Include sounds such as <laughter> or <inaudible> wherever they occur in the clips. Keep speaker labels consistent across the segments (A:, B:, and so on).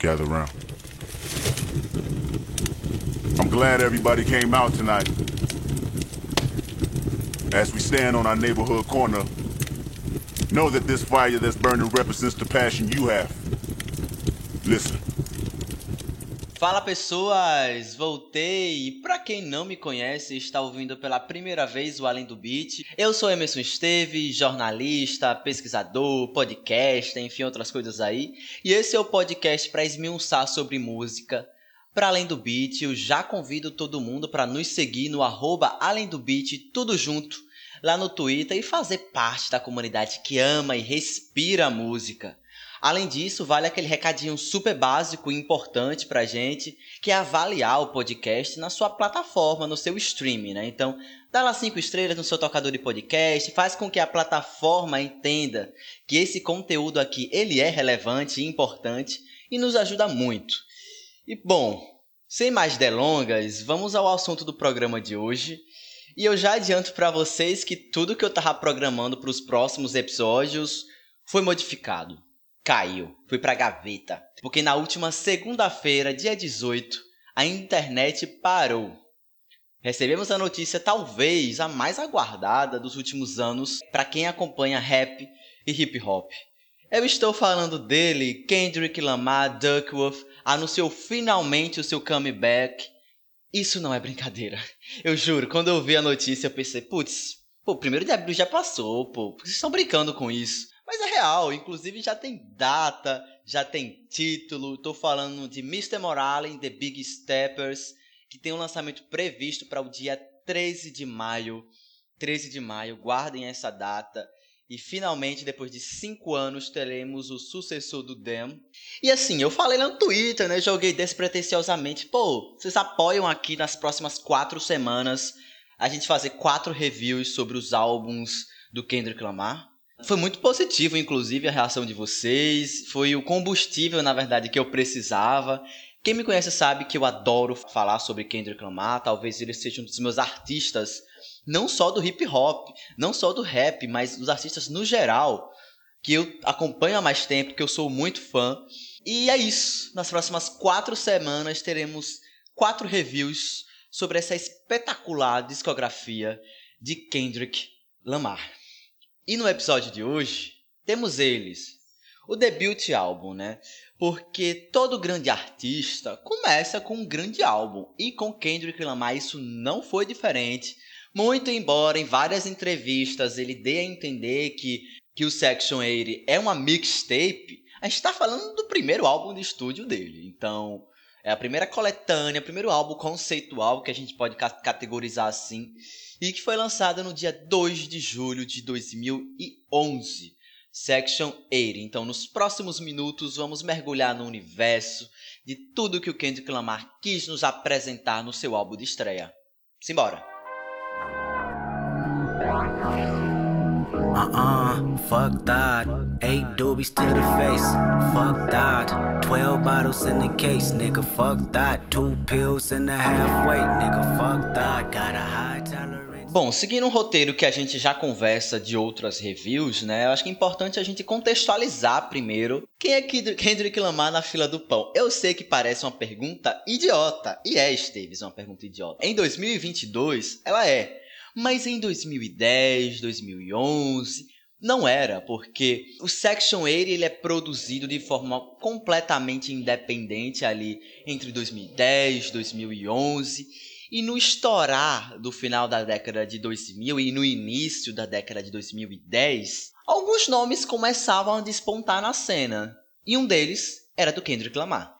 A: gather around. I'm glad everybody came out tonight. As we stand on our neighborhood corner, know that this fire that's burning represents the passion you have. Listen.
B: Fala pessoas, voltei e para quem não me conhece está ouvindo pela primeira vez o Além do Beat, eu sou Emerson Esteves, jornalista, pesquisador, podcast, enfim outras coisas aí, e esse é o podcast para esmiuçar sobre música. Para Além do Beat, eu já convido todo mundo para nos seguir no arroba Além do Beat, tudo junto, lá no Twitter e fazer parte da comunidade que ama e respira música. Além disso, vale aquele recadinho super básico e importante pra gente, que é avaliar o podcast na sua plataforma, no seu streaming, né? Então, dá lá cinco estrelas no seu tocador de podcast, faz com que a plataforma entenda que esse conteúdo aqui, ele é relevante e importante e nos ajuda muito. E bom, sem mais delongas, vamos ao assunto do programa de hoje. E eu já adianto para vocês que tudo que eu tava programando para os próximos episódios foi modificado caiu, foi pra gaveta. Porque na última segunda-feira, dia 18, a internet parou. Recebemos a notícia talvez a mais aguardada dos últimos anos para quem acompanha rap e hip hop. Eu estou falando dele, Kendrick Lamar Duckworth anunciou finalmente o seu comeback. Isso não é brincadeira. Eu juro, quando eu vi a notícia eu pensei, putz, pô, primeiro de abril já passou, pô, vocês estão brincando com isso. Mas é real, inclusive já tem data, já tem título. Tô falando de Mr. Morale The Big Steppers, que tem um lançamento previsto para o dia 13 de maio. 13 de maio, guardem essa data. E finalmente, depois de cinco anos, teremos o sucessor do Dem. E assim, eu falei lá no Twitter, né? Joguei despretensiosamente. Pô, vocês apoiam aqui nas próximas quatro semanas a gente fazer quatro reviews sobre os álbuns do Kendrick Lamar? Foi muito positivo, inclusive, a reação de vocês. Foi o combustível, na verdade, que eu precisava. Quem me conhece sabe que eu adoro falar sobre Kendrick Lamar. Talvez ele seja um dos meus artistas, não só do hip hop, não só do rap, mas dos artistas no geral, que eu acompanho há mais tempo, que eu sou muito fã. E é isso. Nas próximas quatro semanas teremos quatro reviews sobre essa espetacular discografia de Kendrick Lamar. E no episódio de hoje, temos eles. O debut álbum, né? Porque todo grande artista começa com um grande álbum. E com Kendrick Lamar isso não foi diferente. Muito embora em várias entrevistas ele dê a entender que, que o Section 80 é uma mixtape, a gente está falando do primeiro álbum de estúdio dele. Então, é a primeira coletânea, primeiro álbum conceitual que a gente pode categorizar assim e que foi lançada no dia 2 de julho de 2011. Section 80. Então, nos próximos minutos, vamos mergulhar no universo de tudo que o Kendrick Lamar quis nos apresentar no seu álbum de estreia. Simbora! Uh-uh, fuck that. Eight doobies to the face, fuck that. Twelve bottles in the case, nigga, fuck that. Two pills nigga, fuck that. Got a high tolerance. Bom, seguindo um roteiro que a gente já conversa de outras reviews, né? Eu acho que é importante a gente contextualizar primeiro quem é Kendrick Lamar na fila do pão. Eu sei que parece uma pergunta idiota, e é, Esteves, uma pergunta idiota. Em 2022, ela é. Mas em 2010, 2011, não era, porque o Section 80 ele é produzido de forma completamente independente ali entre 2010 e 2011 e no estourar do final da década de 2000 e no início da década de 2010, alguns nomes começavam a despontar na cena, e um deles era do Kendrick Lamar.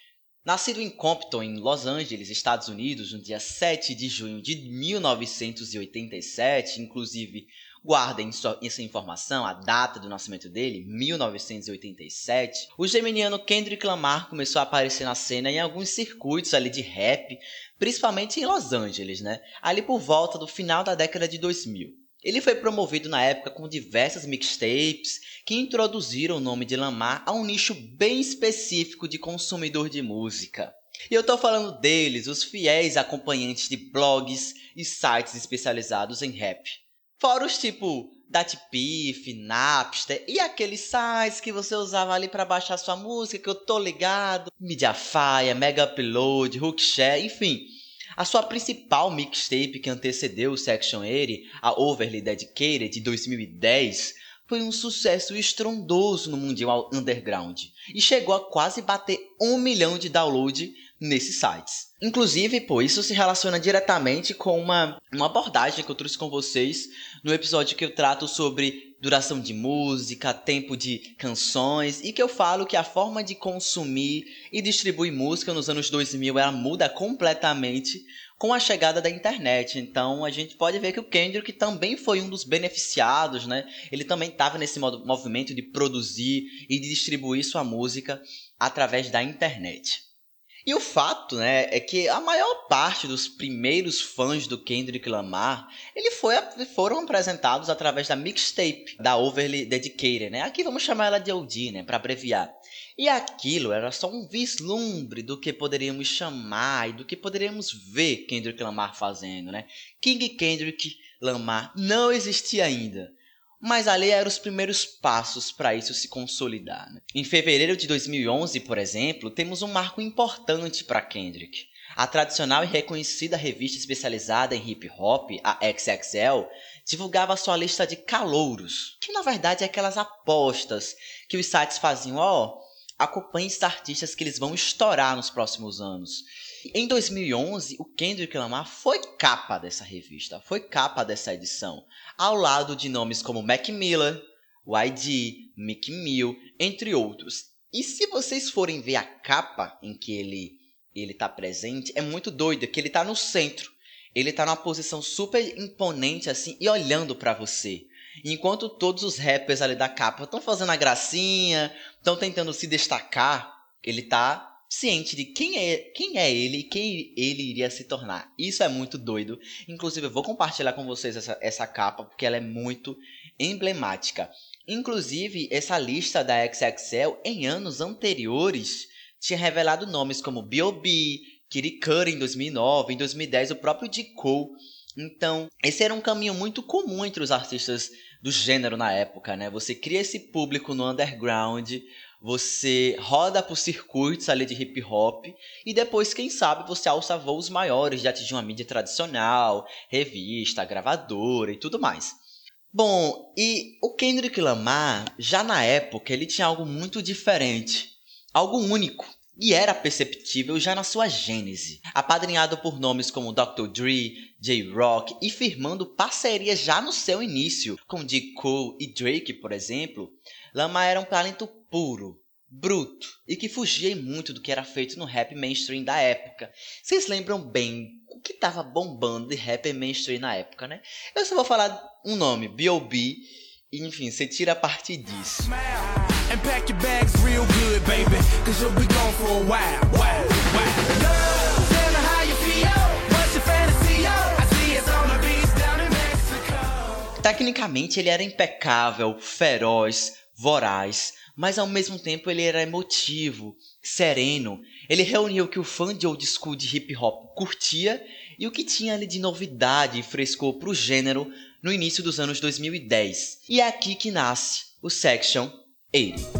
B: Nascido em Compton, em Los Angeles, Estados Unidos, no dia 7 de junho de 1987, inclusive Guardem essa informação, a data do nascimento dele, 1987. O geminiano Kendrick Lamar começou a aparecer na cena em alguns circuitos ali de rap, principalmente em Los Angeles, né? Ali por volta do final da década de 2000. Ele foi promovido na época com diversas mixtapes que introduziram o nome de Lamar a um nicho bem específico de consumidor de música. E eu tô falando deles, os fiéis acompanhantes de blogs e sites especializados em rap. Fora os tipo Datpiff, Napster e aqueles sites que você usava ali para baixar sua música, que eu tô ligado, Mediafire, Mega Upload, Hookshare, enfim. A sua principal mixtape que antecedeu o Section 80, a Overly Dedicated de 2010, foi um sucesso estrondoso no mundial underground e chegou a quase bater um milhão de downloads nesses sites. Inclusive, pô, isso se relaciona diretamente com uma, uma abordagem que eu trouxe com vocês no episódio que eu trato sobre duração de música, tempo de canções e que eu falo que a forma de consumir e distribuir música nos anos 2000 ela muda completamente com a chegada da internet. Então a gente pode ver que o Kendrick também foi um dos beneficiados, né? Ele também estava nesse movimento de produzir e de distribuir sua música através da internet. E o fato, né, é que a maior parte dos primeiros fãs do Kendrick Lamar, ele foi, foram apresentados através da mixtape da Overly Dedicated, né? Aqui vamos chamar ela de OD, né, para abreviar. E aquilo era só um vislumbre do que poderíamos chamar e do que poderíamos ver Kendrick Lamar fazendo, né? King Kendrick Lamar não existia ainda mas ali eram os primeiros passos para isso se consolidar. Né? Em fevereiro de 2011, por exemplo, temos um marco importante para Kendrick. A tradicional e reconhecida revista especializada em hip hop, a XXL, divulgava sua lista de calouros, que na verdade é aquelas apostas que os sites faziam, ó, oh, acompanhe esses artistas que eles vão estourar nos próximos anos. Em 2011, o Kendrick Lamar foi capa dessa revista, foi capa dessa edição, ao lado de nomes como Mac Miller, YG, Mick Mill, entre outros. E se vocês forem ver a capa em que ele ele tá presente, é muito doido, que ele tá no centro. Ele tá numa posição super imponente assim e olhando para você. Enquanto todos os rappers ali da capa estão fazendo a gracinha, estão tentando se destacar, ele tá ciente de quem é, quem é ele e quem ele iria se tornar. Isso é muito doido. Inclusive, eu vou compartilhar com vocês essa, essa capa porque ela é muito emblemática. Inclusive, essa lista da XXL em anos anteriores tinha revelado nomes como B.O.B., Curry em 2009, em 2010 o próprio D. Cole. Então, esse era um caminho muito comum entre os artistas do gênero na época, né? Você cria esse público no underground, você roda por circuitos ali de hip hop e depois, quem sabe, você alça voos maiores de atingir uma mídia tradicional, revista, gravadora e tudo mais. Bom, e o Kendrick Lamar, já na época, ele tinha algo muito diferente, algo único, e era perceptível já na sua gênese. Apadrinhado por nomes como Dr. Dre, J-Rock e firmando parcerias já no seu início, com D. Cole e Drake, por exemplo, Lamar era um talento puro, bruto e que fugia muito do que era feito no rap mainstream da época. Vocês lembram bem o que estava bombando de rap mainstream na época, né? Eu só vou falar um nome, B.O.B. E, enfim, você tira a partir disso. Tecnicamente ele era impecável, feroz, voraz, mas ao mesmo tempo ele era emotivo, sereno. Ele reunia o que o fã de old school de hip hop curtia e o que tinha ali de novidade e frescor para o gênero no início dos anos 2010. E é aqui que nasce o Section 80.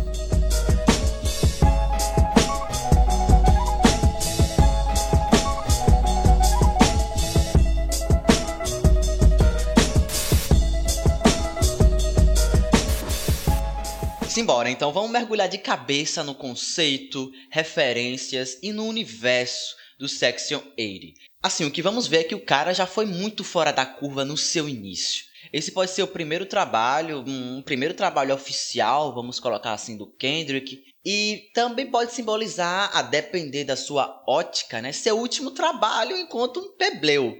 B: Simbora, então vamos mergulhar de cabeça no conceito, referências e no universo do Section 80. Assim, o que vamos ver é que o cara já foi muito fora da curva no seu início. Esse pode ser o primeiro trabalho, um primeiro trabalho oficial, vamos colocar assim, do Kendrick. E também pode simbolizar, a depender da sua ótica, né, seu último trabalho enquanto um plebeu.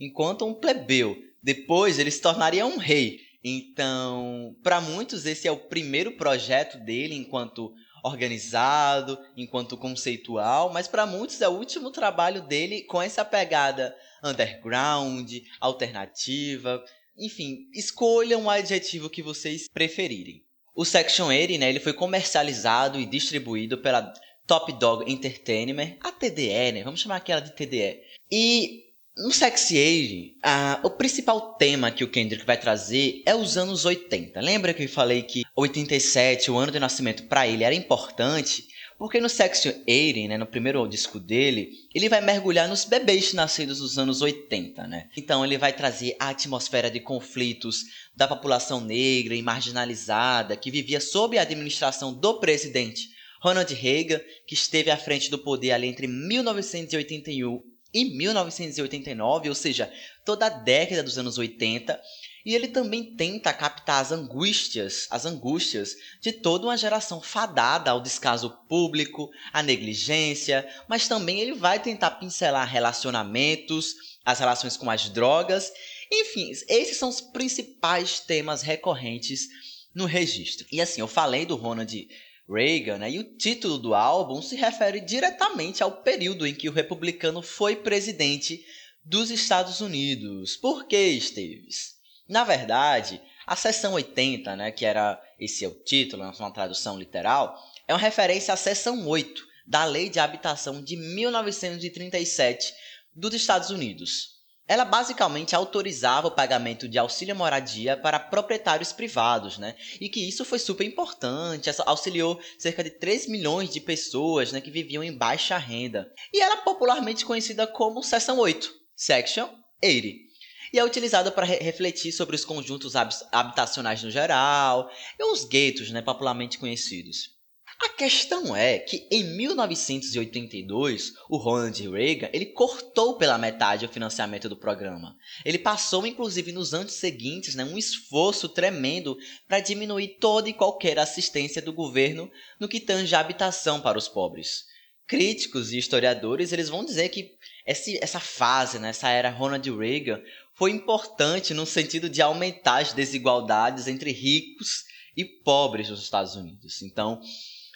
B: Enquanto um plebeu. Depois ele se tornaria um rei. Então, para muitos, esse é o primeiro projeto dele enquanto organizado, enquanto conceitual, mas para muitos é o último trabalho dele com essa pegada underground, alternativa. Enfim, escolham um adjetivo que vocês preferirem. O Section 80, né, ele foi comercializado e distribuído pela Top Dog Entertainment, a TDE, né? Vamos chamar aquela de TDE. E No Sexy Age, uh, o principal tema que o Kendrick vai trazer é os anos 80. Lembra que eu falei que 87, o ano de nascimento para ele era importante? Porque no Section 80, né, no primeiro disco dele, ele vai mergulhar nos bebês nascidos nos anos 80, né? Então ele vai trazer a atmosfera de conflitos da população negra e marginalizada que vivia sob a administração do presidente Ronald Reagan, que esteve à frente do poder ali entre 1981 em 1989, ou seja, toda a década dos anos 80, e ele também tenta captar as angústias, as angústias de toda uma geração fadada ao descaso público, à negligência, mas também ele vai tentar pincelar relacionamentos, as relações com as drogas, enfim, esses são os principais temas recorrentes no registro. E assim, eu falei do Ronald Reagan, né? e o título do álbum se refere diretamente ao período em que o republicano foi presidente dos Estados Unidos. Por que, Esteves? Na verdade, a seção 80, né, que era esse é o título, é uma tradução literal, é uma referência à seção 8 da Lei de Habitação de 1937 dos Estados Unidos. Ela basicamente autorizava o pagamento de auxílio moradia para proprietários privados, né? E que isso foi super importante, auxiliou cerca de 3 milhões de pessoas né, que viviam em baixa renda. E era popularmente conhecida como Seção 8, Section 80 e é utilizada para re refletir sobre os conjuntos habitacionais no geral e os guetos, né, popularmente conhecidos. A questão é que em 1982, o Ronald Reagan ele cortou pela metade o financiamento do programa. Ele passou, inclusive, nos anos seguintes, né, um esforço tremendo para diminuir toda e qualquer assistência do governo no que tange a habitação para os pobres. Críticos e historiadores eles vão dizer que esse, essa fase, né, essa era Ronald Reagan, foi importante no sentido de aumentar as desigualdades entre ricos e pobres nos Estados Unidos. Então,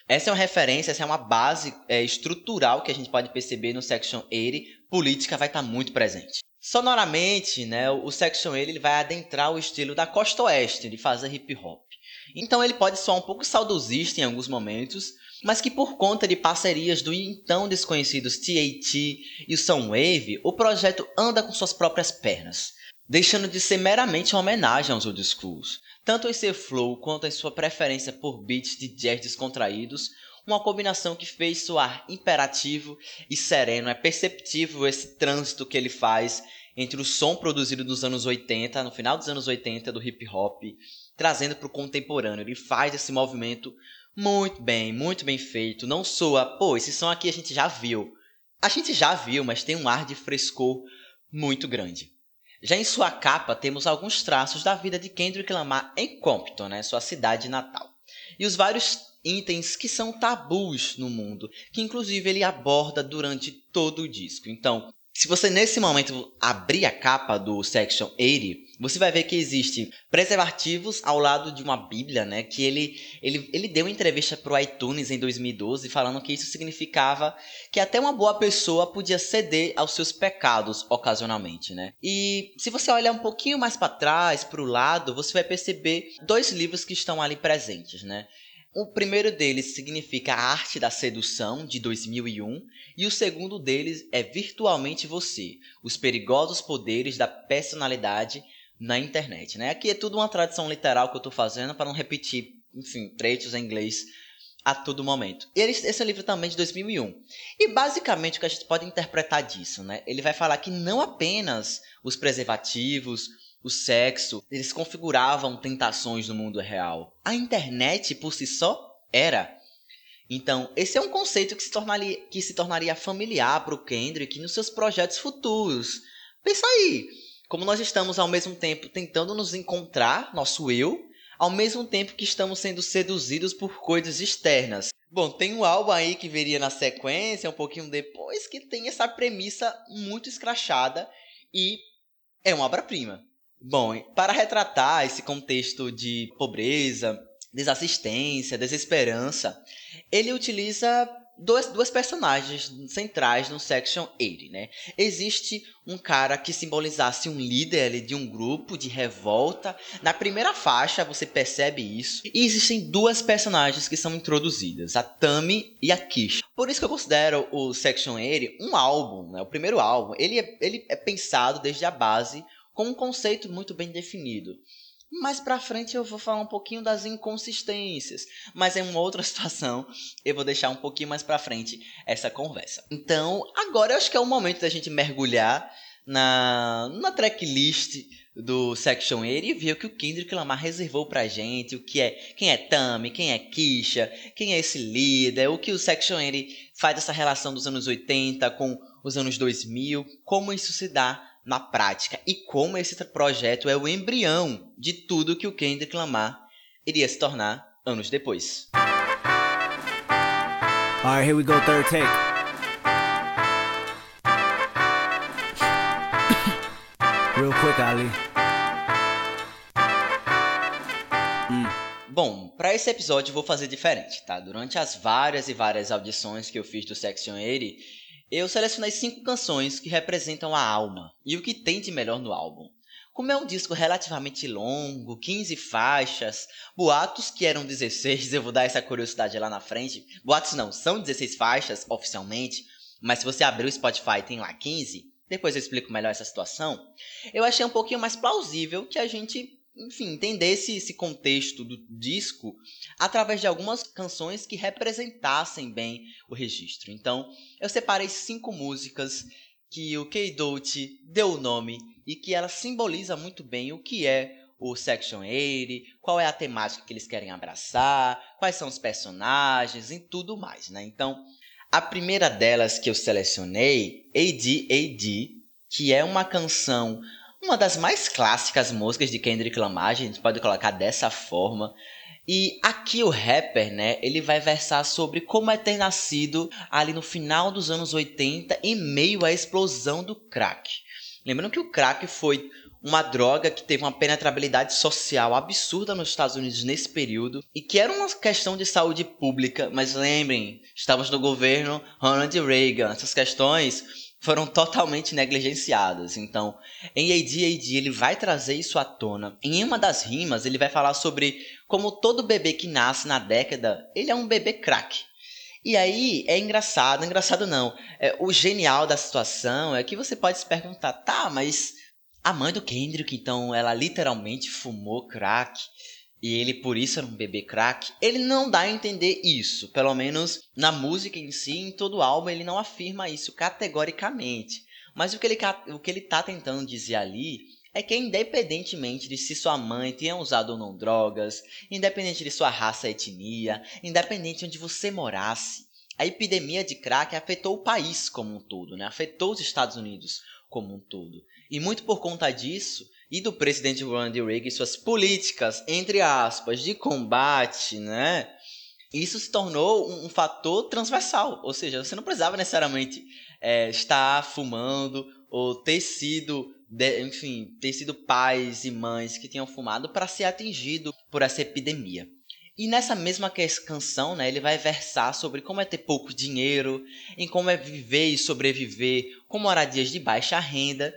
B: essa é uma referência, essa é uma base é, estrutural que a gente pode perceber no Section 80. Política vai estar muito presente. Sonoramente, né, o Section 80 ele vai adentrar o estilo da costa oeste, de fazer hip hop. Então ele pode soar um pouco saudosista em alguns momentos, mas que por conta de parcerias do então desconhecidos TAT e o Soundwave, o projeto anda com suas próprias pernas, deixando de ser meramente uma homenagem aos old schools. Tanto em seu flow quanto em sua preferência por beats de jazz descontraídos, uma combinação que fez soar imperativo e sereno. É perceptível esse trânsito que ele faz entre o som produzido nos anos 80, no final dos anos 80 do hip hop, trazendo para o contemporâneo. Ele faz esse movimento muito bem, muito bem feito. Não soa, pô, esse som aqui a gente já viu. A gente já viu, mas tem um ar de frescor muito grande. Já em sua capa temos alguns traços da vida de Kendrick Lamar em Compton, né, sua cidade natal. E os vários itens que são tabus no mundo, que inclusive ele aborda durante todo o disco. Então, se você nesse momento abrir a capa do Section 80, você vai ver que existe preservativos ao lado de uma Bíblia, né? Que ele, ele, ele deu entrevista para o iTunes em 2012 falando que isso significava que até uma boa pessoa podia ceder aos seus pecados ocasionalmente, né? E se você olhar um pouquinho mais para trás, para o lado, você vai perceber dois livros que estão ali presentes, né? O primeiro deles significa A Arte da Sedução, de 2001, e o segundo deles é Virtualmente Você, Os Perigosos Poderes da Personalidade na Internet. Né? Aqui é tudo uma tradução literal que eu estou fazendo para não repetir, enfim, trechos em inglês a todo momento. E esse é livro também de 2001. E basicamente o que a gente pode interpretar disso, né? Ele vai falar que não apenas os preservativos, o sexo, eles configuravam tentações no mundo real. A internet por si só era. Então, esse é um conceito que se tornaria, que se tornaria familiar para o Kendrick nos seus projetos futuros. Pensa aí, como nós estamos ao mesmo tempo tentando nos encontrar, nosso eu, ao mesmo tempo que estamos sendo seduzidos por coisas externas. Bom, tem um álbum aí que viria na sequência, um pouquinho depois, que tem essa premissa muito escrachada e é uma obra-prima. Bom, para retratar esse contexto de pobreza, desassistência, desesperança, ele utiliza duas, duas personagens centrais no Section 80, né? Existe um cara que simbolizasse um líder ali, de um grupo de revolta. Na primeira faixa você percebe isso. E existem duas personagens que são introduzidas, a Tami e a Kish. Por isso que eu considero o Section 80 um álbum, né? O primeiro álbum. Ele é, ele é pensado desde a base com um conceito muito bem definido. Mais pra frente eu vou falar um pouquinho das inconsistências, mas em uma outra <laughs> situação eu vou deixar um pouquinho mais pra frente essa conversa. Então, agora eu acho que é o momento da gente mergulhar na, na tracklist do Section 80 e ver o que o Kendrick Lamar reservou pra gente, o que é, quem é Tami, quem é Kisha, quem é esse líder, o que o Section 80 faz dessa relação dos anos 80 com os anos 2000, como isso se dá na prática e como esse projeto é o embrião de tudo que o Kendrick Lamar iria se tornar anos depois. Alright, here we go, third take. <coughs> Real quick, Ali. Hum. Bom, para esse episódio eu vou fazer diferente, tá? Durante as várias e várias audições que eu fiz do Section 80, eu selecionei cinco canções que representam a alma e o que tem de melhor no álbum. Como é um disco relativamente longo, 15 faixas, boatos que eram 16, eu vou dar essa curiosidade lá na frente. Boatos não, são 16 faixas oficialmente, mas se você abrir o Spotify tem lá 15, depois eu explico melhor essa situação. Eu achei um pouquinho mais plausível que a gente enfim, entendesse esse contexto do disco através de algumas canções que representassem bem o registro. Então, eu separei cinco músicas que o K-Dote deu o nome e que ela simboliza muito bem o que é o Section 80, qual é a temática que eles querem abraçar, quais são os personagens e tudo mais, né? Então, a primeira delas que eu selecionei, AD AD, que é uma canção uma das mais clássicas músicas de Kendrick Lamar, a gente pode colocar dessa forma. E aqui o rapper, né, ele vai versar sobre como é ter nascido ali no final dos anos 80 em meio à explosão do crack. Lembrando que o crack foi uma droga que teve uma penetrabilidade social absurda nos Estados Unidos nesse período e que era uma questão de saúde pública, mas lembrem, estávamos no governo Ronald Reagan. Essas questões foram totalmente negligenciadas. Então, em AD AD ele vai trazer isso à tona. Em uma das rimas, ele vai falar sobre como todo bebê que nasce na década, ele é um bebê crack. E aí é engraçado, engraçado não. É, o genial da situação é que você pode se perguntar, tá, mas a mãe do Kendrick, então, ela literalmente fumou crack e ele por isso era um bebê crack, ele não dá a entender isso. Pelo menos na música em si, em todo o álbum, ele não afirma isso categoricamente. Mas o que ele, o que ele tá tentando dizer ali é que independentemente de se sua mãe tenha usado ou não drogas, independente de sua raça e etnia, independente de onde você morasse, a epidemia de crack afetou o país como um todo, né? afetou os Estados Unidos como um todo. E muito por conta disso, e do presidente Ronald Reagan e suas políticas, entre aspas, de combate, né? Isso se tornou um, um fator transversal, ou seja, você não precisava necessariamente é, estar fumando ou ter sido, de, enfim, ter sido pais e mães que tinham fumado para ser atingido por essa epidemia. E nessa mesma canção, né, ele vai versar sobre como é ter pouco dinheiro, em como é viver e sobreviver com moradias de baixa renda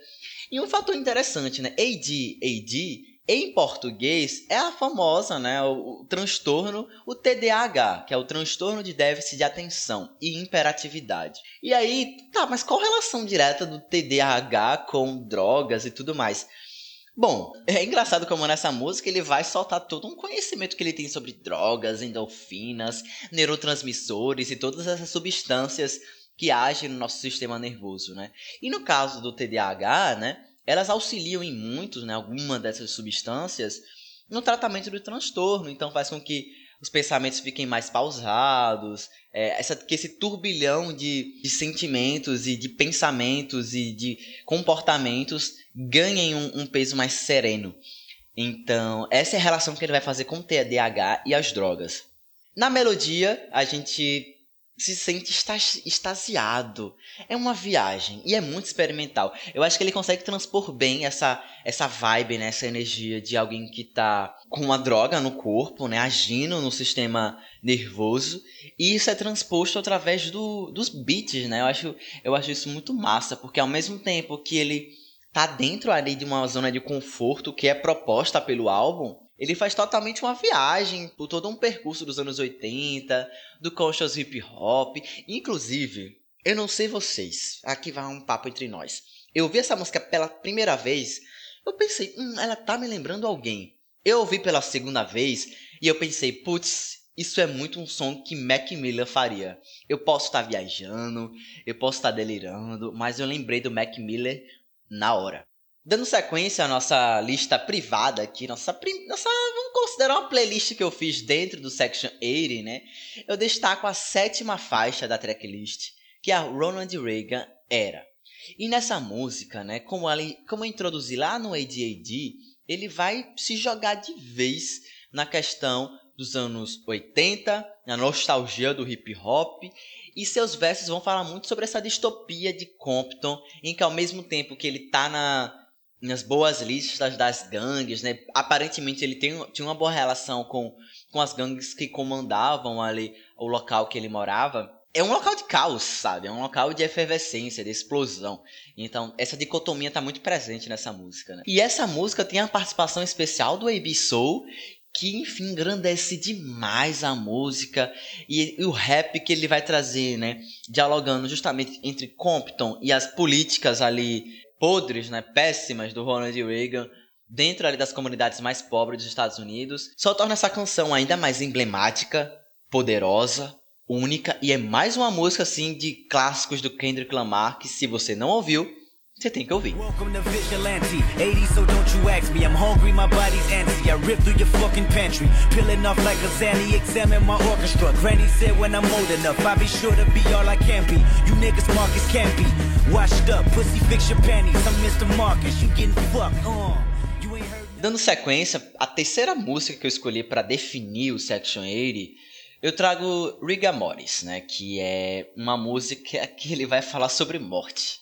B: e um fator interessante, né? ADHD em português é a famosa, né, o, o, transtorno, o TDAH, que é o transtorno de déficit de atenção e imperatividade. E aí, tá, mas qual relação direta do TDAH com drogas e tudo mais? Bom, é engraçado como nessa música ele vai soltar todo um conhecimento que ele tem sobre drogas, endorfinas, neurotransmissores e todas essas substâncias que agem no nosso sistema nervoso, né? E no caso do TDAH, né, elas auxiliam em muitos, né, alguma dessas substâncias no tratamento do transtorno, então faz com que os pensamentos fiquem mais pausados, é, essa, que esse turbilhão de, de, sentimentos e de pensamentos e de comportamentos ganhem um, um peso mais sereno. Então, essa é a relação que ele vai fazer com o TDAH e as drogas. Na melodia, a gente se sente extasiado. É uma viagem e é muito experimental. Eu acho que ele consegue transpor bem essa essa vibe, né, essa energia de alguém que tá com uma droga no corpo, né, agindo no sistema nervoso, e isso é transposto através do, dos beats, né? Eu acho eu acho isso muito massa, porque ao mesmo tempo que ele tá dentro ali de uma zona de conforto que é proposta pelo álbum, ele faz totalmente uma viagem por todo um percurso dos anos 80, do conscious hip hop. Inclusive, eu não sei vocês, aqui vai um papo entre nós. Eu ouvi essa música pela primeira vez, eu pensei, hum, ela tá me lembrando alguém. Eu ouvi pela segunda vez e eu pensei, putz, isso é muito um som que Mac Miller faria. Eu posso estar tá viajando, eu posso estar tá delirando, mas eu lembrei do Mac Miller na hora. Dando sequência à nossa lista privada aqui, nossa, nossa vamos considerar uma playlist que eu fiz dentro do Section 80, né? Eu destaco a sétima faixa da tracklist, que a Ronald Reagan era. E nessa música, né, como, ela, como eu introduzi lá no ADAD, ele vai se jogar de vez na questão dos anos 80, na nostalgia do hip hop, e seus versos vão falar muito sobre essa distopia de Compton, em que ao mesmo tempo que ele tá na nas boas listas das gangues, né? Aparentemente ele tem, tinha uma boa relação com, com as gangues que comandavam ali o local que ele morava. É um local de caos, sabe? É um local de efervescência, de explosão. Então, essa dicotomia está muito presente nessa música, né? E essa música tem a participação especial do AB Soul, que, enfim, engrandece demais a música e, e, o rap que ele vai trazer, né? Dialogando justamente entre Compton e as políticas ali podres, né, péssimas do Ronald Reagan dentro ali das comunidades mais pobres dos Estados Unidos, só torna essa canção ainda mais emblemática, poderosa, única e é mais uma música assim de clássicos do Kendrick Lamar que se você não ouviu, você tem que ouvir. Welcome to Vigilante 80, so don't you ask me. I'm hungry, my body's antsy. I rip through your fucking pantry. Peeling off like a Zanny, examine my orchestra. Granny said when I'm old enough, I'll be sure to be all I can be. You niggas Marcus can't be. Washed up, pussy fix your panties. I'm Mr. Marcus, you getting fucked, uh. Dando sequência, a terceira música que eu escolhi para definir o Section 80 eu trago Rigamores, né, que é uma música que ele vai falar sobre morte.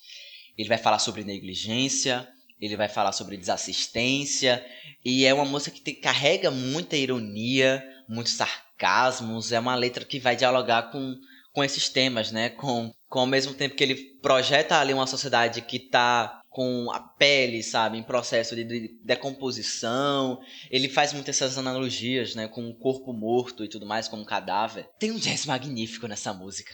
B: Ele vai falar sobre negligência, ele vai falar sobre desassistência, e é uma música que te, carrega muita ironia, muitos sarcasmos, é uma letra que vai dialogar com, com esses temas, né? Com, com ao mesmo tempo que ele projeta ali uma sociedade que está com a pele, sabe, em processo de, de decomposição. Ele faz muitas essas analogias, né, com o corpo morto e tudo mais, como um cadáver. Tem um jazz magnífico nessa música.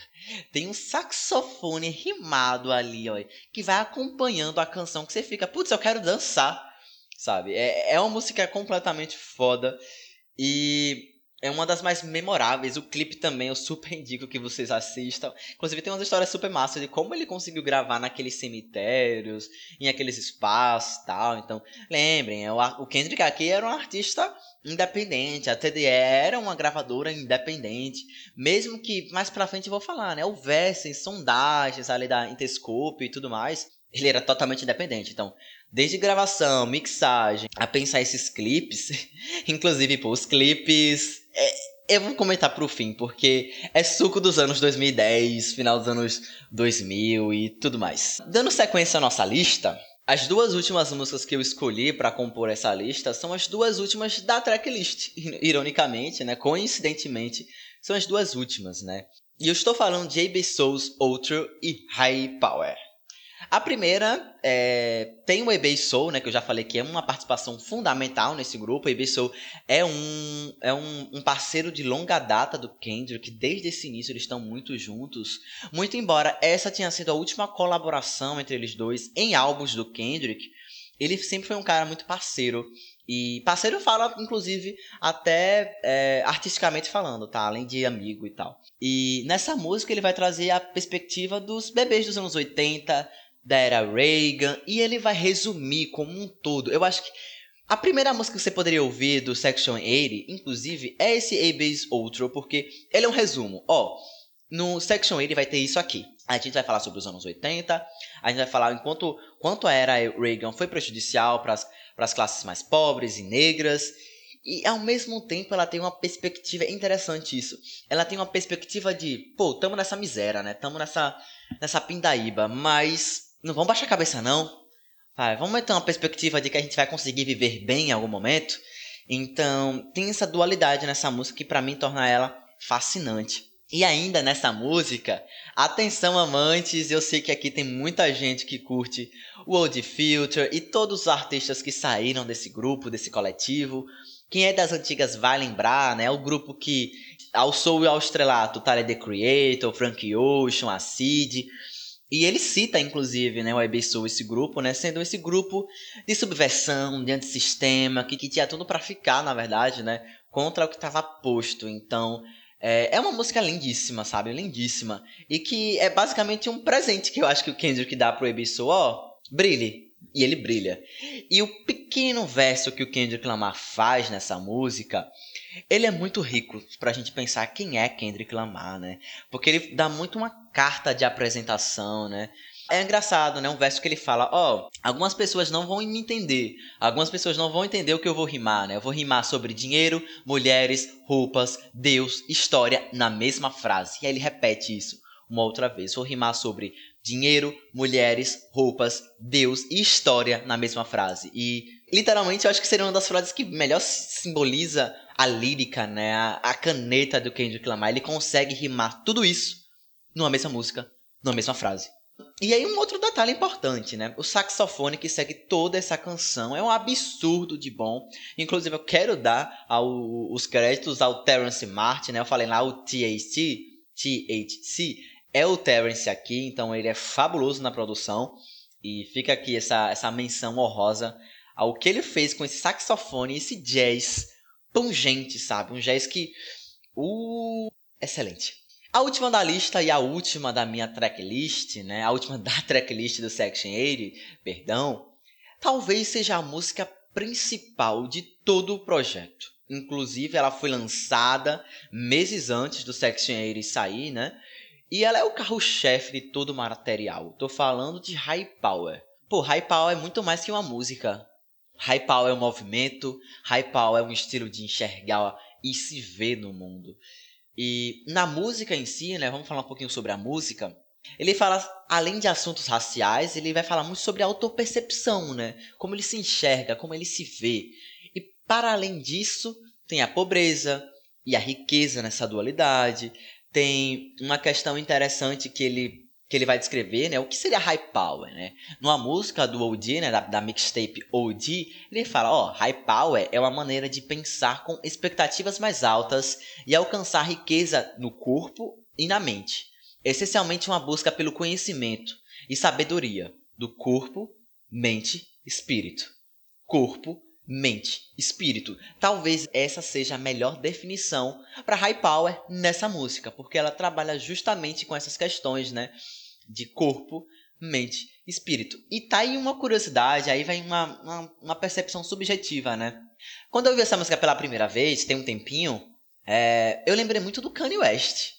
B: Tem um saxofone rimado ali, ó, que vai acompanhando a canção que você fica, putz, eu quero dançar, sabe? É, é uma música completamente foda e é uma das mais memoráveis. O clipe também eu super indico que vocês assistam. Inclusive tem umas histórias super massas de como ele conseguiu gravar naqueles cemitérios, em aqueles espaços tal. Então, lembrem, é o Kendrick aqui era um artista independente. A TDE era uma gravadora independente. Mesmo que mais pra frente eu vou falar, né? Houvessem sondagens ali da Interscope e tudo mais. Ele era totalmente independente. Então, desde gravação, mixagem, a pensar esses clipes. <laughs> Inclusive, pô, os clipes é, eu vou comentar pro fim, porque é suco dos anos 2010, final dos anos 2000 e tudo mais. Dando sequência à nossa lista, as duas últimas músicas que eu escolhi para compor essa lista são as duas últimas da tracklist. <laughs> Ironicamente, né? Coincidentemente, são as duas últimas, né? E eu estou falando de AB Souls Outro e High Power. A primeira é, tem o eBay Soul, né, que eu já falei que é uma participação fundamental nesse grupo. O eBay Soul é, um, é um, um, parceiro de longa data do Kendrick, desde esse início eles estão muito juntos. Muito embora essa tenha sido a última colaboração entre eles dois em álbuns do Kendrick, ele sempre foi um cara muito parceiro. E parceiro fala, inclusive, até é, artisticamente falando, tá? Além de amigo e tal. E nessa música ele vai trazer a perspectiva dos bebês dos anos 80, da era Reagan, e ele vai resumir como um todo. Eu acho que a primeira música que você poderia ouvir do Section 80, inclusive, é esse A-Base Outro, porque ele é um resumo. Ó, no Section 80 vai ter isso aqui. A gente vai falar sobre os anos 80, a gente vai falar enquanto quanto a era Reagan foi prejudicial para as classes mais pobres e negras, E ao mesmo tempo ela tem uma perspectiva é interessante isso. Ela tem uma perspectiva de, pô, tamo nessa miséria, né? Tamo nessa nessa pindaíba, mas não vamos baixar a cabeça não. Vai, vamos ter uma perspectiva de que a gente vai conseguir viver bem em algum momento. Então, tem essa dualidade nessa música que para mim torna ela fascinante. E ainda nessa música, atenção amantes, eu sei que aqui tem muita gente que curte o Old Filter e todos os artistas que saíram desse grupo, desse coletivo. Quem é das antigas vai lembrar, né? O grupo que e ao Estrelato, Tyler The Creator, Frank Ocean, Acid. E ele cita, inclusive, né, o IB Soul, esse grupo, né, sendo esse grupo de subversão, de antissistema, que, que tinha tudo para ficar, na verdade, né, contra o que estava posto. Então, é, é uma música lindíssima, sabe? Lindíssima. E que é basicamente um presente que eu acho que o Kendrick dá pro Ebisu. Ó, brilhe. E ele brilha. E o pequeno verso que o Kendrick Lamar faz nessa música, ele é muito rico pra gente pensar quem é Kendrick Lamar, né? Porque ele dá muito uma carta de apresentação, né? É engraçado, né? Um verso que ele fala: Ó, oh, algumas pessoas não vão me entender. Algumas pessoas não vão entender o que eu vou rimar, né? Eu vou rimar sobre dinheiro, mulheres, roupas, Deus, história na mesma frase. E aí ele repete isso uma outra vez. Vou rimar sobre dinheiro, mulheres, roupas, Deus e história na mesma frase. E literalmente eu acho que seria uma das frases que melhor simboliza a lírica, né? A, a caneta do Kendrick Lamar. Ele consegue rimar tudo isso numa mesma música, numa mesma frase. E aí um outro detalhe importante, né? O saxofone que segue toda essa canção é um absurdo de bom. Inclusive eu quero dar ao, os créditos ao Terence Martin, né? Eu falei lá o THC, THC é o Terence aqui, então ele é fabuloso na produção. E fica aqui essa, essa menção honrosa ao que ele fez com esse saxofone, esse jazz pungente, sabe? Um jazz que. Uh, excelente. A última da lista e a última da minha tracklist, né? A última da <laughs> tracklist do Section 80, perdão, talvez seja a música principal de todo o projeto. Inclusive, ela foi lançada meses antes do Section 80 sair, né? E ela é o carro-chefe de todo o material. Tô falando de High Power. Pô, High Power é muito mais que uma música. High Power é um movimento, High Power é um estilo de enxergar e se ver no mundo. E na música em si, né, vamos falar um pouquinho sobre a música. Ele fala, além de assuntos raciais, ele vai falar muito sobre autopercepção, né? Como ele se enxerga, como ele se vê. E para além disso, tem a pobreza e a riqueza nessa dualidade. Tem uma questão interessante que ele que ele vai descrever, né, o que seria high power, né? Numa música do OD, né, da, da mixtape OD, ele fala, ó, oh, high power é uma maneira de pensar com expectativas mais altas e alcançar riqueza no corpo e na mente. Essencialmente uma busca pelo conhecimento e sabedoria do corpo, mente, espírito. Corpo, mente, espírito. Talvez essa seja a melhor definição para High Power nessa música, porque ela trabalha justamente com essas questões, né? De corpo, mente, espírito. E tá aí uma curiosidade, aí vem uma, uma, uma percepção subjetiva, né? Quando eu vi essa música pela primeira vez, tem um tempinho, é, eu lembrei muito do Kanye West.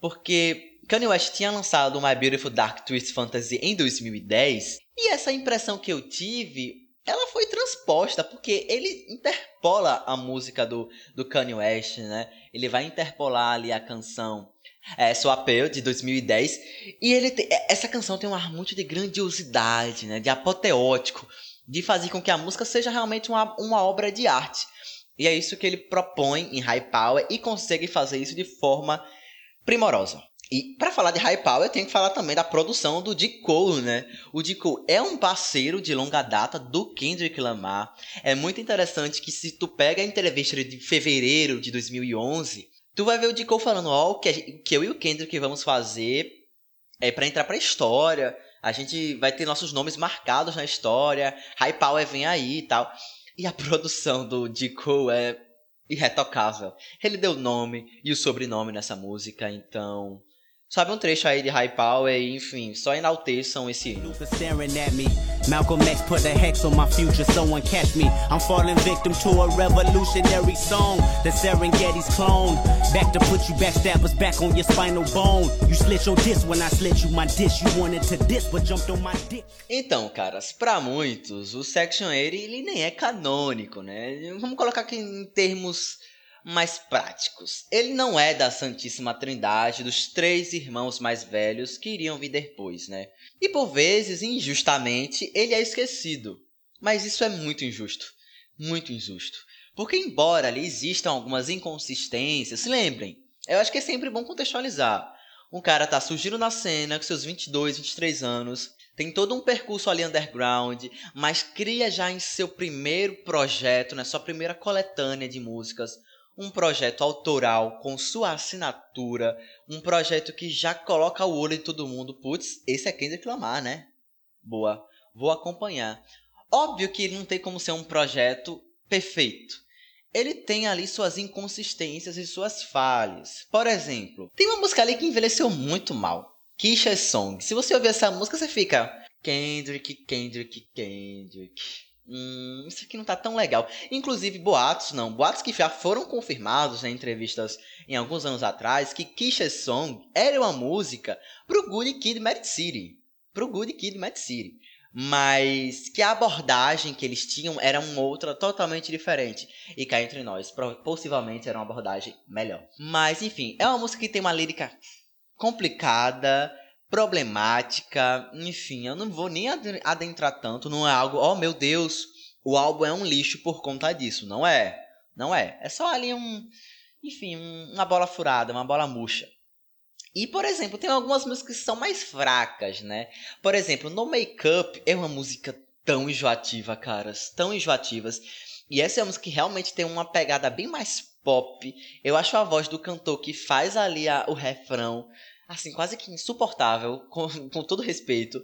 B: Porque Kanye West tinha lançado My Beautiful Dark Twist Fantasy em 2010, e essa impressão que eu tive ela foi transposta, porque ele interpola a música do, do Kanye West, né? Ele vai interpolar ali a canção é, Swapel, de 2010, e ele é, essa canção tem um ar muito de grandiosidade, né? De apoteótico, de fazer com que a música seja realmente uma, uma obra de arte. E é isso que ele propõe em High Power e consegue fazer isso de forma primorosa. E para falar de High Power, eu tenho que falar também da produção do D. Cole, né? O D. Cole é um parceiro de longa data do Kendrick Lamar. É muito interessante que se tu pega a entrevista de fevereiro de 2011, tu vai ver o D. Cole falando, ó, oh, que, que eu e o Kendrick vamos fazer é para entrar pra história. A gente vai ter nossos nomes marcados na história. High Power vem aí e tal. E a <laughs> produção do D. Cole é irretocável. Ele deu o nome e o sobrenome nessa música, então Sabe um trecho aí de High Power e, enfim, só enalteçam esse hino.
C: Malcolm X put a hex on my future, someone catch me. I'm falling victim to a revolutionary song. The Serengeti's clone. Back to put you backstabbers back on your spinal bone. You slit your disc when I slit you my dish. You wanted to diss, but jumped on my dick.
B: Então, caras, para muitos, o Section 80 ele nem é canônico, né? Vamos colocar aqui em termos mais práticos. Ele não é da Santíssima Trindade, dos três irmãos mais velhos que iriam vir depois, né? E por vezes, injustamente, ele é esquecido. Mas isso é muito injusto. Muito injusto. Porque, embora ali existam algumas inconsistências, lembrem, eu acho que é sempre bom contextualizar. Um cara tá surgindo na cena com seus 22, 23 anos, tem todo um percurso ali underground, mas cria já em seu primeiro projeto, né, sua primeira coletânea de músicas, um projeto autoral com sua assinatura, um projeto que já coloca o olho em todo mundo. Putz, esse é Kendrick Lamar, né? Boa, vou acompanhar. Óbvio que ele não tem como ser um projeto perfeito. Ele tem ali suas inconsistências e suas falhas. Por exemplo, tem uma música ali que envelheceu muito mal. Kisha Song. Se você ouvir essa música, você fica Kendrick, Kendrick, Kendrick hum, isso aqui não tá tão legal. Inclusive, boatos, não, boatos que já foram confirmados em entrevistas em alguns anos atrás, que Kisha Song era uma música pro Good Kid Mad City. Pro Good Kid Mad City. Mas que a abordagem que eles tinham era uma outra totalmente diferente. E cá entre nós, possivelmente era uma abordagem melhor. Mas enfim, é uma música que tem uma lírica complicada, problemática, enfim, eu não vou nem adentrar tanto, não é algo, oh meu Deus, o álbum é um lixo por conta disso, não é, não é, é só ali um, enfim, uma bola furada, uma bola murcha. E, por exemplo, tem algumas músicas que são mais fracas, né? Por exemplo, No Make Up é uma música tão enjoativa, caras, tão enjoativas. E essa é uma música que realmente tem uma pegada bem mais pop. Eu acho a voz do cantor que faz ali a, o refrão assim, quase que insuportável, <laughs> com, com todo respeito.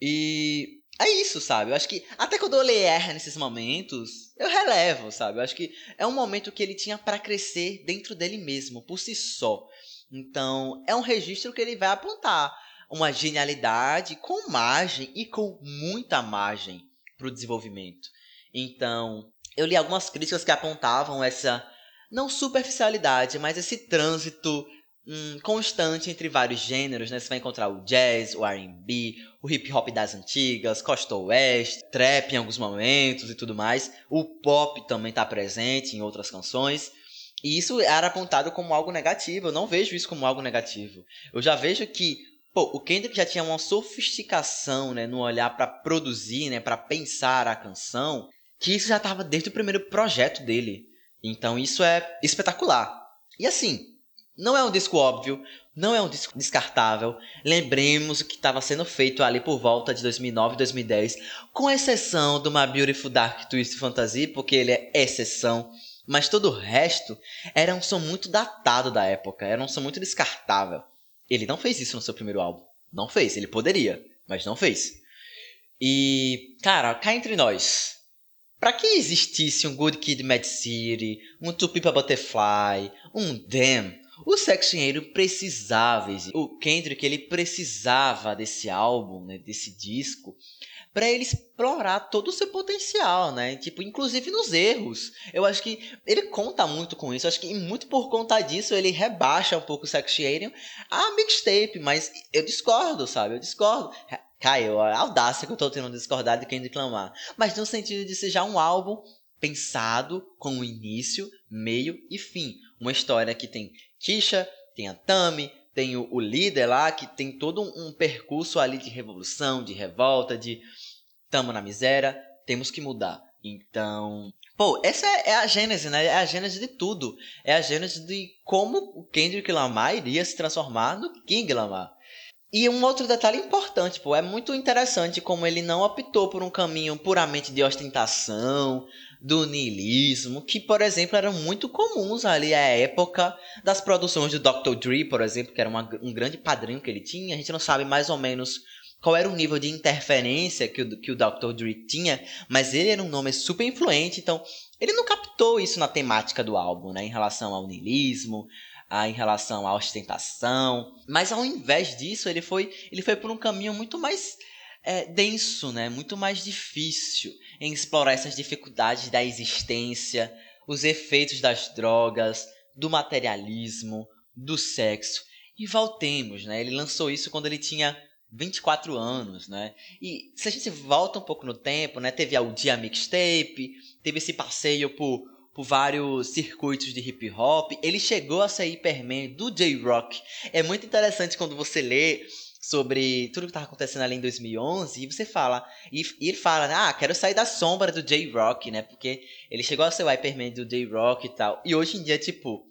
B: E é isso, sabe? Eu acho que até quando ele erra nesses momentos, eu relevo, sabe? Eu acho que é um momento que ele tinha para crescer dentro dele mesmo, por si só. Então, é um registro que ele vai apontar uma genialidade com margem e com muita margem para o desenvolvimento. Então, eu li algumas críticas que apontavam essa não superficialidade, mas esse trânsito um, constante entre vários gêneros, né? Você vai encontrar o jazz, o R&B, o hip hop das antigas, costa oeste, trap em alguns momentos e tudo mais. O pop também está presente em outras canções. E isso era apontado como algo negativo. Eu não vejo isso como algo negativo. Eu já vejo que pô, o Kendrick já tinha uma sofisticação, né, no olhar para produzir, né, para pensar a canção, que isso já estava desde o primeiro projeto dele. Então isso é espetacular. E assim, não é um disco óbvio, não é um disco descartável. Lembremos o que estava sendo feito ali por volta de 2009 e 2010, com exceção do My Beautiful Dark Twist Fantasy, porque ele é exceção. Mas todo o resto era um som muito datado da época, era um som muito descartável. Ele não fez isso no seu primeiro álbum. Não fez, ele poderia, mas não fez. E, cara, cá entre nós, para que existisse um Good Kid Mad City, um People Butterfly, um Damn, o Sexo Dinheiro precisava, o Kendrick ele precisava desse álbum, né, desse disco, para ele explorar todo o seu potencial, né? Tipo, inclusive nos erros. Eu acho que ele conta muito com isso. Eu acho que muito por conta disso ele rebaixa um pouco o Sexuarium a mixtape, mas eu discordo, sabe? Eu discordo. Caio, a audácia que eu tô tendo de discordar de quem declamar. Mas no sentido de ser já um álbum pensado com o início, meio e fim. Uma história que tem Kisha, tem a Tami, tem o, o, líder lá, que tem todo um, um, percurso ali de revolução, de revolta, de tamo na miséria, temos que mudar. Então, pô, essa é, é, a gênese, né? É a gênese de tudo. É a gênese de como o Kendrick Lamar iria se transformar no King Lamar. E um outro detalhe importante, pô, é muito interessante como ele não optou por um caminho puramente de ostentação, do niilismo, que, por exemplo, eram muito comuns ali à época das produções do Dr. Dre, por exemplo, que era uma, um grande padrinho que ele tinha. A gente não sabe mais ou menos qual era o nível de interferência que o, que o Dr. Dre tinha, mas ele era um nome super influente, então ele não captou isso na temática do álbum, né, em relação ao niilismo, ah, em relação à ostentação. Mas ao invés disso, ele foi, ele foi por um caminho muito mais é, denso, né? muito mais difícil em explorar essas dificuldades da existência, os efeitos das drogas, do materialismo, do sexo. E voltemos, né? Ele lançou isso quando ele tinha 24 anos, né? E se a gente volta um pouco no tempo, né? Teve a Dia Mixtape, teve esse passeio por por vários circuitos de hip hop. Ele chegou a ser Hyperman do J-Rock. É muito interessante quando você lê sobre tudo que estava acontecendo ali em 2011 e você fala e, e ele fala ah quero sair da sombra do J-Rock né porque ele chegou a ser o Hyperman do J-Rock e tal e hoje em dia tipo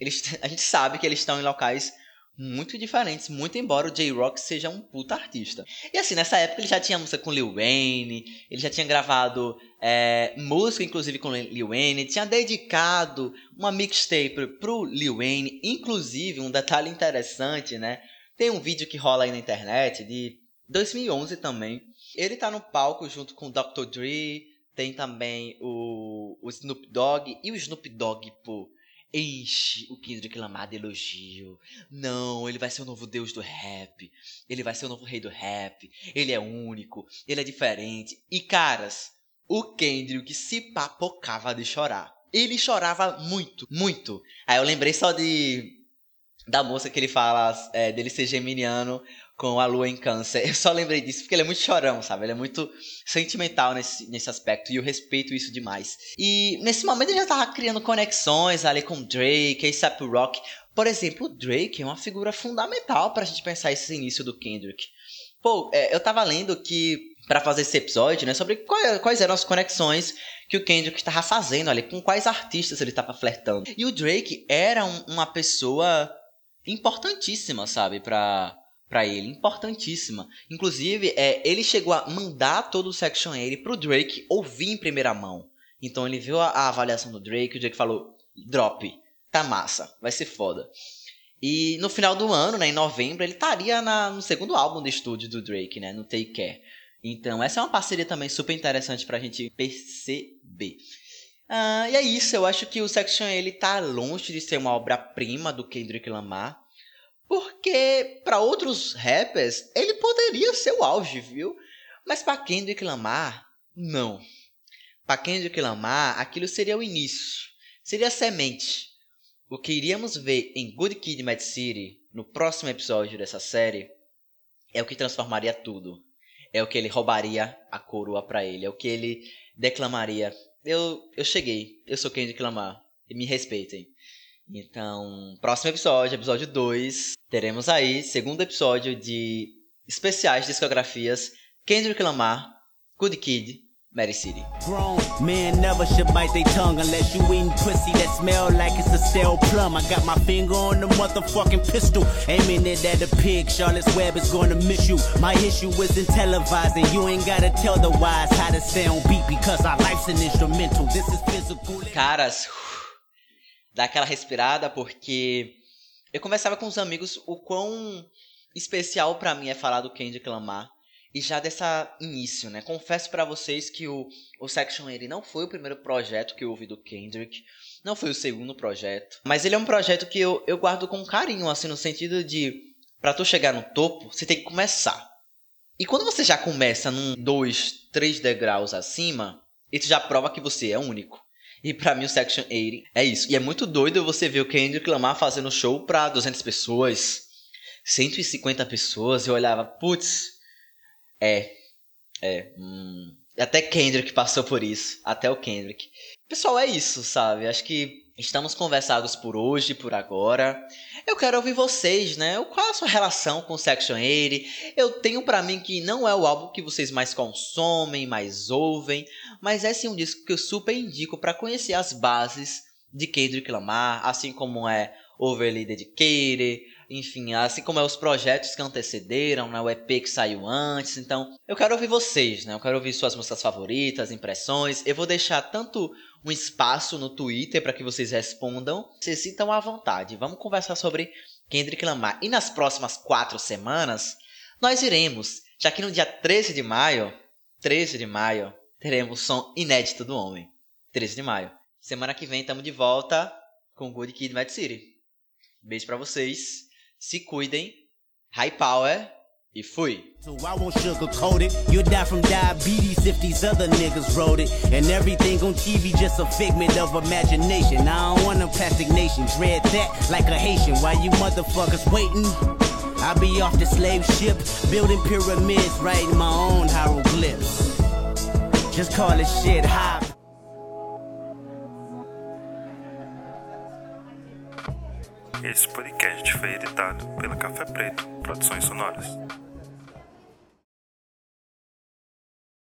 B: eles, <laughs> a gente sabe que eles estão em locais muito diferentes, muito embora o J-Rock seja um puta artista. E assim, nessa época ele já tinha música com Lil Wayne, ele já tinha gravado é, música inclusive com Lil Wayne, tinha dedicado uma mixtape pro Lil Wayne, inclusive um detalhe interessante, né? Tem um vídeo que rola aí na internet de 2011 também. Ele tá no palco junto com o Dr. Dre, tem também o, o Snoop Dogg, e o Snoop Dogg, pô, enche o Kendrick Lamar de elogio. Não, ele vai ser o novo deus do rap. Ele vai ser o novo rei do rap. Ele é único, ele é diferente. E caras, o Kendrick se papocava de chorar. Ele chorava muito, muito. Aí eu lembrei só de da moça que ele fala é, dele ser geminiano com a lua em câncer. Eu só lembrei disso porque ele é muito chorão, sabe? Ele é muito sentimental nesse, nesse aspecto e eu respeito isso demais. E nesse momento ele já tava criando conexões ali com Drake, A$AP Rock. Por exemplo, o Drake é uma figura fundamental pra gente pensar esse início do Kendrick. Pô, é, eu tava lendo que para fazer esse episódio, né, sobre quais, quais eram as conexões que o Kendrick estava fazendo ali, com quais artistas ele estava flertando. E o Drake era um, uma pessoa importantíssima, sabe, para para ele, importantíssima. Inclusive, é, ele chegou a mandar todo o Section 80 pro Drake ouvir em primeira mão. Então ele viu a, a avaliação do Drake, o Drake falou: "Drop, tá massa, vai ser foda". E no final do ano, né, em novembro, ele estaria no segundo álbum de estúdio do Drake, né, no Take Care. Então, essa é uma parceria também super interessante pra gente perceber. Ah, e é isso, eu acho que o Section ele tá longe de ser uma obra-prima do Kendrick Lamar. Porque para outros rappers ele poderia ser o auge, viu? Mas para Kendrick Lamar, não. Para Kendrick Lamar, aquilo seria o início, seria a semente. O que iríamos ver em Good Kid, Mad City no próximo episódio dessa série é o que transformaria tudo. É o que ele roubaria a coroa para ele, é o que ele declamaria: "Eu eu cheguei, eu sou Kendrick Lamar, e me respeitem". Então, próximo episódio, episódio 2, teremos aí segundo episódio de especiais discografias Kendrick Lamar, Good Kid, Mary City. Grown men never should bite their tongue unless you eating pussy that smell like it's a stale plum. I got my finger on the motherfucking pistol, aiming it at the pig. Charlotte's Web is gonna miss you. My issue isn't televising. You ain't gotta tell the wise how to stay on beat because our life's an instrumental. This is physical. Caras, dar aquela respirada, porque eu conversava com os amigos o quão especial para mim é falar do Kendrick Lamar. E já dessa início, né? Confesso para vocês que o, o Section 80 não foi o primeiro projeto que eu ouvi do Kendrick. Não foi o segundo projeto. Mas ele é um projeto que eu, eu guardo com carinho, assim, no sentido de... para tu chegar no topo, você tem que começar. E quando você já começa num dois, três degraus acima, isso já prova que você é único. E para mim o Section 80 é isso. E é muito doido você ver o Kendrick Lamar fazendo show pra 200 pessoas, 150 pessoas. Eu olhava, putz, é, é, hum. Até Kendrick passou por isso. Até o Kendrick. Pessoal, é isso, sabe? Acho que Estamos conversados por hoje, por agora. Eu quero ouvir vocês, né? Qual é a sua relação com Section 80? Eu tenho para mim que não é o álbum que vocês mais consomem, mais ouvem, mas é sim um disco que eu super indico para conhecer as bases de Kendrick Lamar, assim como é Overly Dedicated, enfim, assim como é os projetos que antecederam, né, o EP que saiu antes. Então, eu quero ouvir vocês, né? Eu quero ouvir suas músicas favoritas, impressões. Eu vou deixar tanto um espaço no Twitter para que vocês respondam. Se sintam à vontade. Vamos conversar sobre Kendrick Lamar. E nas próximas quatro semanas, nós iremos, já que no dia 13 de maio, 13 de maio, teremos som inédito do homem. 13 de maio. Semana que vem estamos de volta com Good Kid Mad City. Beijo pra vocês. Se cuidem. High power. E fui.
C: So I won't sugarcoat it. You'll die from diabetes if these other niggas wrote it. And everything on TV just a figment of imagination. I don't want a plastic nation. Dread that like a Haitian. While you motherfuckers waiting, I'll be off the slave ship, building pyramids, writing my own hieroglyphs. Just call it shit high.
D: Esse podcast foi editado pela Café Preto Produções Sonoras.